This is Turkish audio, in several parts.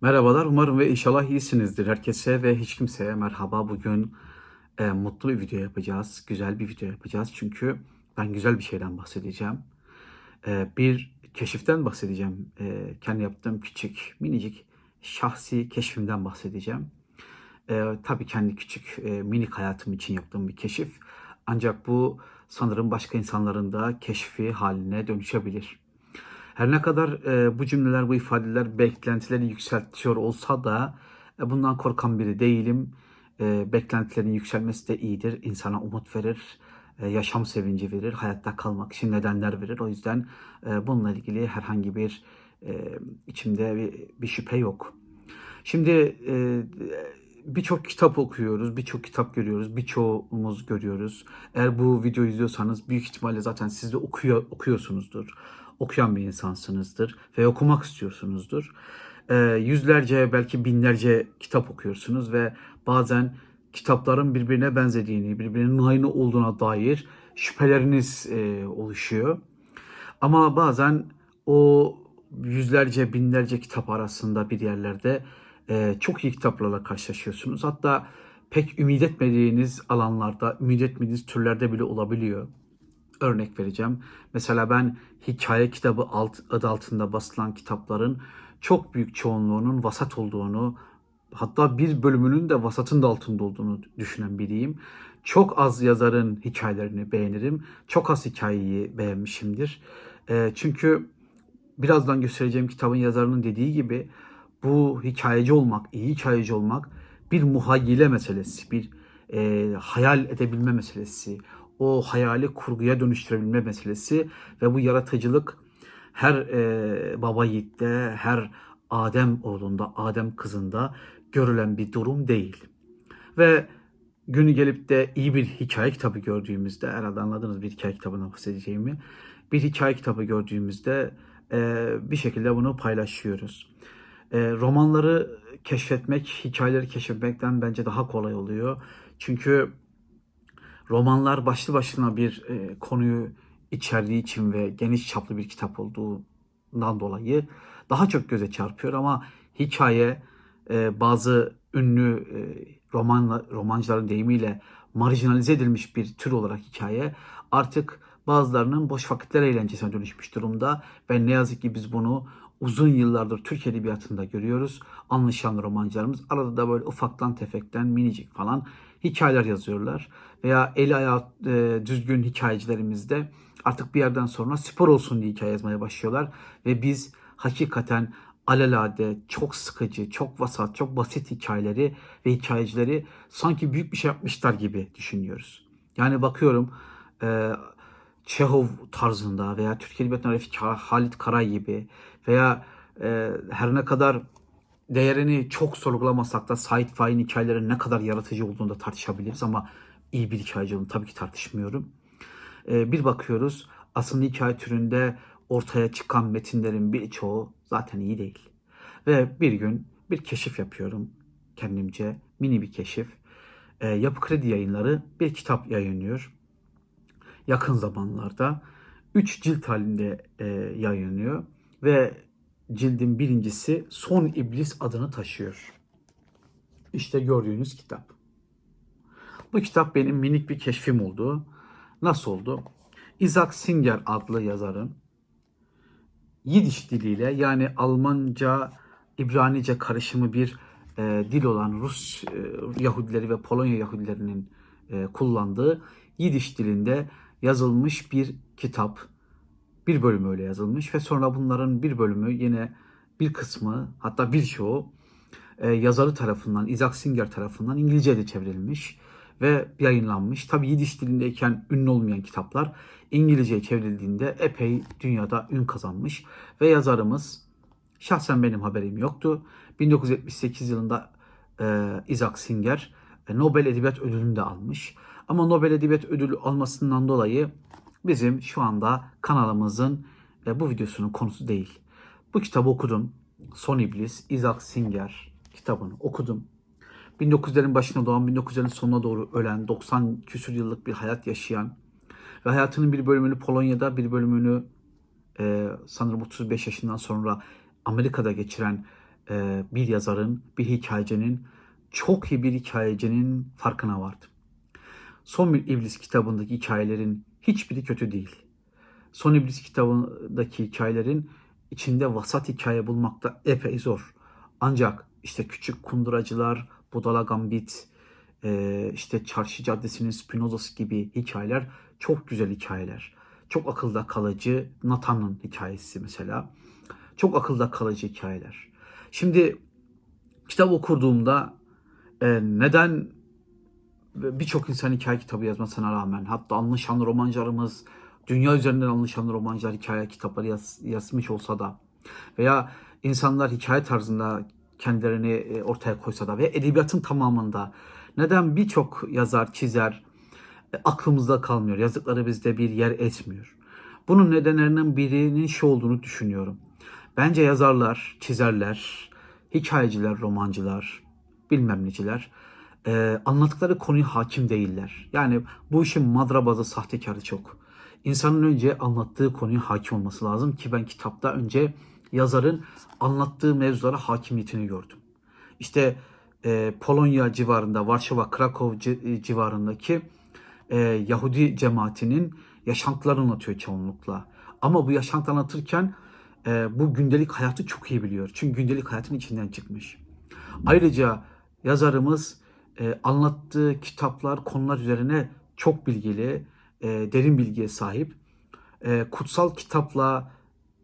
Merhabalar, umarım ve inşallah iyisinizdir. Herkese ve hiç kimseye merhaba. Bugün e, mutlu bir video yapacağız, güzel bir video yapacağız. Çünkü ben güzel bir şeyden bahsedeceğim. E, bir keşiften bahsedeceğim. E, kendi yaptığım küçük, minicik, şahsi keşfimden bahsedeceğim. E, tabii kendi küçük, e, minik hayatım için yaptığım bir keşif. Ancak bu sanırım başka insanların da keşfi haline dönüşebilir. Her ne kadar e, bu cümleler, bu ifadeler beklentileri yükseltiyor olsa da e, bundan korkan biri değilim. E, beklentilerin yükselmesi de iyidir. İnsana umut verir, e, yaşam sevinci verir, hayatta kalmak için nedenler verir. O yüzden e, bununla ilgili herhangi bir e, içimde bir, bir şüphe yok. Şimdi e, birçok kitap okuyoruz, birçok kitap görüyoruz, birçoğumuz görüyoruz. Eğer bu videoyu izliyorsanız büyük ihtimalle zaten siz de okuyor, okuyorsunuzdur. Okuyan bir insansınızdır ve okumak istiyorsunuzdur. Ee, yüzlerce belki binlerce kitap okuyorsunuz ve bazen kitapların birbirine benzediğini, birbirinin aynı olduğuna dair şüpheleriniz e, oluşuyor. Ama bazen o yüzlerce, binlerce kitap arasında bir yerlerde e, çok iyi kitaplarla karşılaşıyorsunuz. Hatta pek ümit etmediğiniz alanlarda, ümit etmediğiniz türlerde bile olabiliyor. Örnek vereceğim. Mesela ben hikaye kitabı alt, adı altında basılan kitapların çok büyük çoğunluğunun vasat olduğunu, hatta bir bölümünün de vasatın da altında olduğunu düşünen biriyim. Çok az yazarın hikayelerini beğenirim. Çok az hikayeyi beğenmişimdir. E, çünkü birazdan göstereceğim kitabın yazarının dediği gibi bu hikayeci olmak, iyi hikayeci olmak bir muhayyile meselesi, bir e, hayal edebilme meselesi, o hayali kurguya dönüştürebilme meselesi ve bu yaratıcılık her e, baba yiğitte, her Adem oğlunda, Adem kızında görülen bir durum değil. Ve günü gelip de iyi bir hikaye kitabı gördüğümüzde, herhalde anladınız bir hikaye kitabından bahsedeceğimi, bir hikaye kitabı gördüğümüzde e, bir şekilde bunu paylaşıyoruz. E, romanları keşfetmek, hikayeleri keşfetmekten bence daha kolay oluyor. Çünkü romanlar başlı başına bir e, konuyu içerdiği için ve geniş çaplı bir kitap olduğundan dolayı daha çok göze çarpıyor ama hikaye e, bazı ünlü e, roman romancıların deyimiyle marjinalize edilmiş bir tür olarak hikaye artık bazılarının boş vakitler eğlencesine dönüşmüş durumda ve ne yazık ki biz bunu uzun yıllardır Türk Edebiyatı'nda görüyoruz. Anlaşan romancılarımız arada da böyle ufaktan tefekten minicik falan hikayeler yazıyorlar. Veya eli ayağı e, düzgün hikayecilerimiz de artık bir yerden sonra spor olsun diye hikaye yazmaya başlıyorlar. Ve biz hakikaten alelade, çok sıkıcı, çok vasat, çok basit hikayeleri ve hikayecileri sanki büyük bir şey yapmışlar gibi düşünüyoruz. Yani bakıyorum e, Çehov tarzında veya Türkiye Edebiyatı'nda Refik Halit Karay gibi veya e, her ne kadar değerini çok sorgulamasak da Said Faik'in hikayelerinin ne kadar yaratıcı olduğunu da tartışabiliriz ama iyi bir hikayeci olduğunu tabii ki tartışmıyorum. E, bir bakıyoruz aslında hikaye türünde ortaya çıkan metinlerin birçoğu zaten iyi değil. Ve bir gün bir keşif yapıyorum kendimce, mini bir keşif. E, Yapı Kredi Yayınları bir kitap yayınlıyor. Yakın zamanlarda. Üç cilt halinde e, yayınlıyor. Ve cildin birincisi Son İblis adını taşıyor. İşte gördüğünüz kitap. Bu kitap benim minik bir keşfim oldu. Nasıl oldu? Isaac Singer adlı yazarın Yidiş diliyle yani Almanca, İbranice karışımı bir e, dil olan Rus e, Yahudileri ve Polonya Yahudilerinin e, kullandığı Yidiş dilinde yazılmış bir kitap. Bir bölümü öyle yazılmış ve sonra bunların bir bölümü yine bir kısmı hatta birçoğu e, yazarı tarafından, Isaac Singer tarafından İngilizce'ye de çevrilmiş ve yayınlanmış. Tabi Yidiş dilindeyken ünlü olmayan kitaplar İngilizceye çevrildiğinde epey dünyada ün kazanmış. Ve yazarımız şahsen benim haberim yoktu. 1978 yılında e, Isaac Singer Nobel Edebiyat Ödülünü de almış. Ama Nobel Edebiyat Ödülü almasından dolayı bizim şu anda kanalımızın e, bu videosunun konusu değil. Bu kitabı okudum. Son İblis, Isaac Singer kitabını okudum. 1900'lerin başına doğan, 1900'lerin sonuna doğru ölen, 90 küsur yıllık bir hayat yaşayan ve hayatının bir bölümünü Polonya'da, bir bölümünü e, sanırım 35 yaşından sonra Amerika'da geçiren e, bir yazarın, bir hikayecinin, çok iyi bir hikayecinin farkına vardım. Son bir İblis kitabındaki hikayelerin hiçbiri kötü değil. Son İblis kitabındaki hikayelerin içinde vasat hikaye bulmak da epey zor. Ancak işte Küçük Kunduracılar, Budala Gambit, e, işte Çarşı Caddesi'nin Spinoza'sı gibi hikayeler çok güzel hikayeler. Çok akılda kalıcı Nathan'ın hikayesi mesela. Çok akılda kalıcı hikayeler. Şimdi kitap okuduğumda e, neden birçok insan hikaye kitabı yazmasına rağmen hatta anlaşan romancılarımız dünya üzerinden anlaşan romancılar hikaye kitapları yaz, yazmış olsa da veya insanlar hikaye tarzında kendilerini e, ortaya koysa da ve edebiyatın tamamında neden birçok yazar, çizer e, aklımızda kalmıyor. Yazdıkları bizde bir yer etmiyor. Bunun nedenlerinin birinin şu olduğunu düşünüyorum. Bence yazarlar, çizerler, hikayeciler, romancılar, bilmem neciler e, anlattıkları konuya hakim değiller. Yani bu işin madrabazı, sahtekarı çok. İnsanın önce anlattığı konuya hakim olması lazım ki ben kitapta önce yazarın anlattığı mevzulara hakimiyetini gördüm. İşte e, Polonya civarında, Varşova, Krakow ci- civarındaki e, Yahudi cemaatinin yaşantılarını anlatıyor çoğunlukla. Ama bu yaşantı anlatırken e, bu gündelik hayatı çok iyi biliyor. Çünkü gündelik hayatın içinden çıkmış. Ayrıca yazarımız e, anlattığı kitaplar, konular üzerine çok bilgili, e, derin bilgiye sahip. E, kutsal kitapla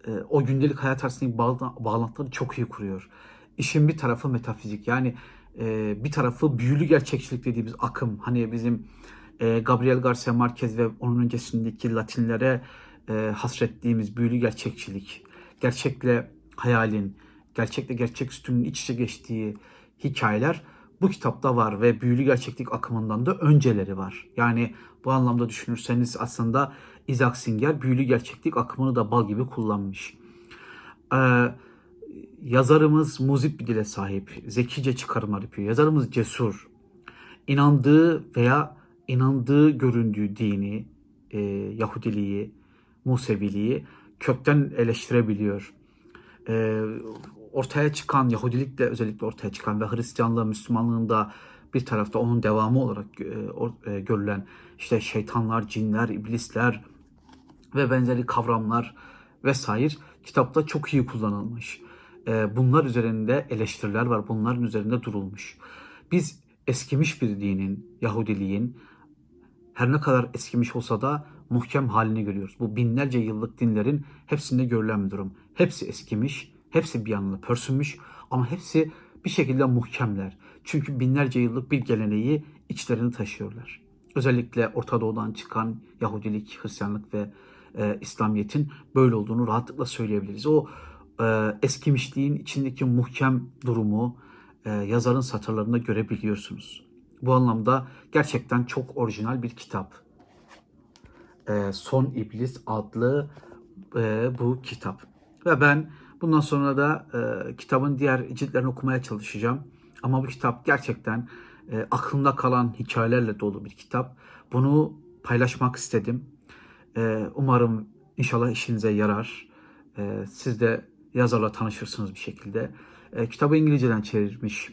e, o gündelik hayat arasındaki bağla- bağlantıları çok iyi kuruyor. İşin bir tarafı metafizik yani e, bir tarafı büyülü gerçekçilik dediğimiz akım. Hani bizim e, Gabriel Garcia Marquez ve onun öncesindeki Latinlere e, hasrettiğimiz büyülü gerçekçilik. Gerçekle hayalin, gerçekle gerçeküstünün iç içe geçtiği hikayeler bu kitapta var ve büyülü gerçeklik akımından da önceleri var. Yani bu anlamda düşünürseniz aslında Isaac Singer büyülü gerçeklik akımını da bal gibi kullanmış. Ee, yazarımız muzip bir dile sahip, zekice çıkarımlar yapıyor. Yazarımız cesur, inandığı veya inandığı göründüğü dini, e, Yahudiliği, Museviliği kökten eleştirebiliyor. E, ortaya çıkan, Yahudilikle özellikle ortaya çıkan ve Hristiyanlığı, Müslümanlığın da bir tarafta onun devamı olarak e, e, görülen işte şeytanlar, cinler, iblisler ve benzeri kavramlar vesaire kitapta çok iyi kullanılmış. E, bunlar üzerinde eleştiriler var. Bunların üzerinde durulmuş. Biz eskimiş bir dinin, Yahudiliğin her ne kadar eskimiş olsa da muhkem halini görüyoruz. Bu binlerce yıllık dinlerin hepsinde görülen bir durum. Hepsi eskimiş, hepsi bir yanına pörsünmüş ama hepsi bir şekilde muhkemler. Çünkü binlerce yıllık bir geleneği içlerini taşıyorlar. Özellikle Orta Doğu'dan çıkan Yahudilik, Hristiyanlık ve e, İslamiyet'in böyle olduğunu rahatlıkla söyleyebiliriz. O e, eskimişliğin içindeki muhkem durumu e, yazarın satırlarında görebiliyorsunuz. Bu anlamda gerçekten çok orijinal bir kitap. E, Son İblis adlı e, bu kitap. Ve ben bundan sonra da e, kitabın diğer ciltlerini okumaya çalışacağım. Ama bu kitap gerçekten e, aklımda kalan hikayelerle dolu bir kitap. Bunu paylaşmak istedim. E, umarım inşallah işinize yarar. E, siz de yazarla tanışırsınız bir şekilde. E, kitabı İngilizceden çevirmiş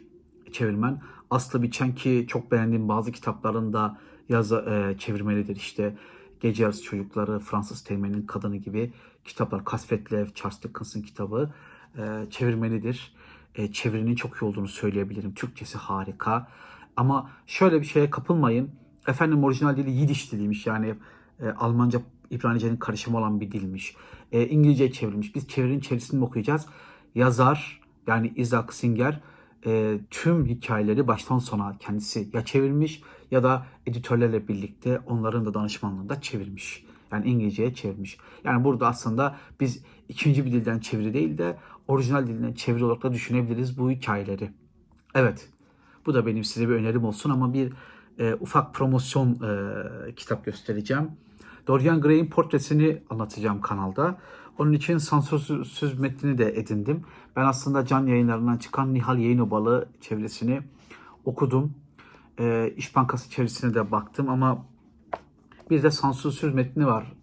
çevirmen. Aslı Biçen ki çok beğendiğim bazı kitaplarında yazı e, çevirmelidir. İşte Gece Yarısı Çocukları, Fransız Teğmen'in Kadını gibi kitaplar. Kasvetlev, Charles Dickens'ın kitabı e, çevirmelidir. E, çevirinin çok iyi olduğunu söyleyebilirim. Türkçesi harika. Ama şöyle bir şeye kapılmayın. Efendim orijinal dili Yidiş diliymiş. Yani e, Almanca, İbranice'nin karışımı olan bir dilmiş. E, İngilizce çevrilmiş. Biz çevirinin çevirisini mi okuyacağız? Yazar yani Isaac Singer e, tüm hikayeleri baştan sona kendisi ya çevirmiş ya da editörlerle birlikte onların da danışmanlığında çevirmiş. Yani İngilizceye çevirmiş. Yani burada aslında biz ikinci bir dilden çeviri değil de orijinal dilden çeviri olarak da düşünebiliriz bu hikayeleri. Evet. Bu da benim size bir önerim olsun ama bir e, ufak promosyon e, kitap göstereceğim. Dorian Gray'in portresini anlatacağım kanalda. Onun için sansürsüz metnini de edindim. Ben aslında can yayınlarından çıkan Nihal Yayınobalı çevirisini okudum. E, İş Bankası çevirisine de baktım ama bir de sansürsüz metni var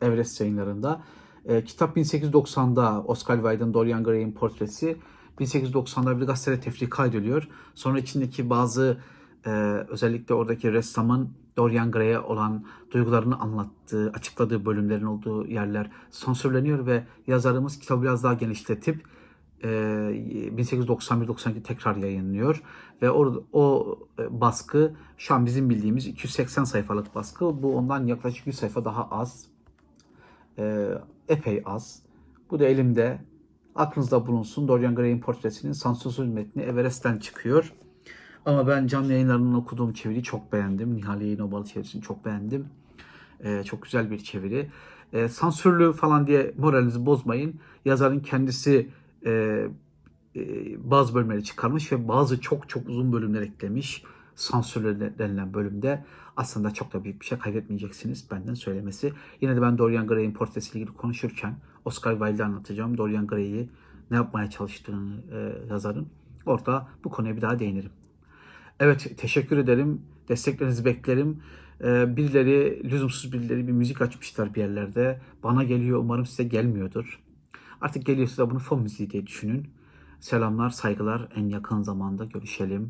Everest yayınlarında. E, kitap 1890'da Oscar Wilde'ın Dorian Gray'in portresi. 1890'da bir gazetede tefrika ediliyor. Sonra içindeki bazı e, özellikle oradaki ressamın Dorian Gray'e olan duygularını anlattığı, açıkladığı bölümlerin olduğu yerler sansürleniyor ve yazarımız kitabı biraz daha genişletip 1891-92 tekrar yayınlıyor ve o, o e, baskı şu an bizim bildiğimiz 280 sayfalık baskı. Bu ondan yaklaşık 100 sayfa daha az. Epey az. Bu da elimde. Aklınızda bulunsun. Dorian Gray'in portresinin sansürsüz metni Everest'ten çıkıyor. Ama ben canlı yayınlarından okuduğum çeviriyi çok beğendim. Nihal Yayın çevirisini çok beğendim. Çok güzel bir çeviri. Sansürlü falan diye moralinizi bozmayın. Yazarın kendisi e, e, bazı bölümleri çıkarmış ve bazı çok çok uzun bölümler eklemiş. Sansürlü denilen bölümde aslında çok da büyük bir şey kaybetmeyeceksiniz benden söylemesi. Yine de ben Dorian Gray'in portresiyle ilgili konuşurken Oscar Wilde'i anlatacağım. Dorian Gray'i ne yapmaya çalıştığını e, yazarın. Orada bu konuya bir daha değinirim. Evet teşekkür ederim. Desteklerinizi beklerim. Ee, birileri lüzumsuz birileri bir müzik açmışlar bir yerlerde. Bana geliyor umarım size gelmiyordur. Artık geliyorsa bunu fon müziği diye düşünün. Selamlar, saygılar. En yakın zamanda görüşelim.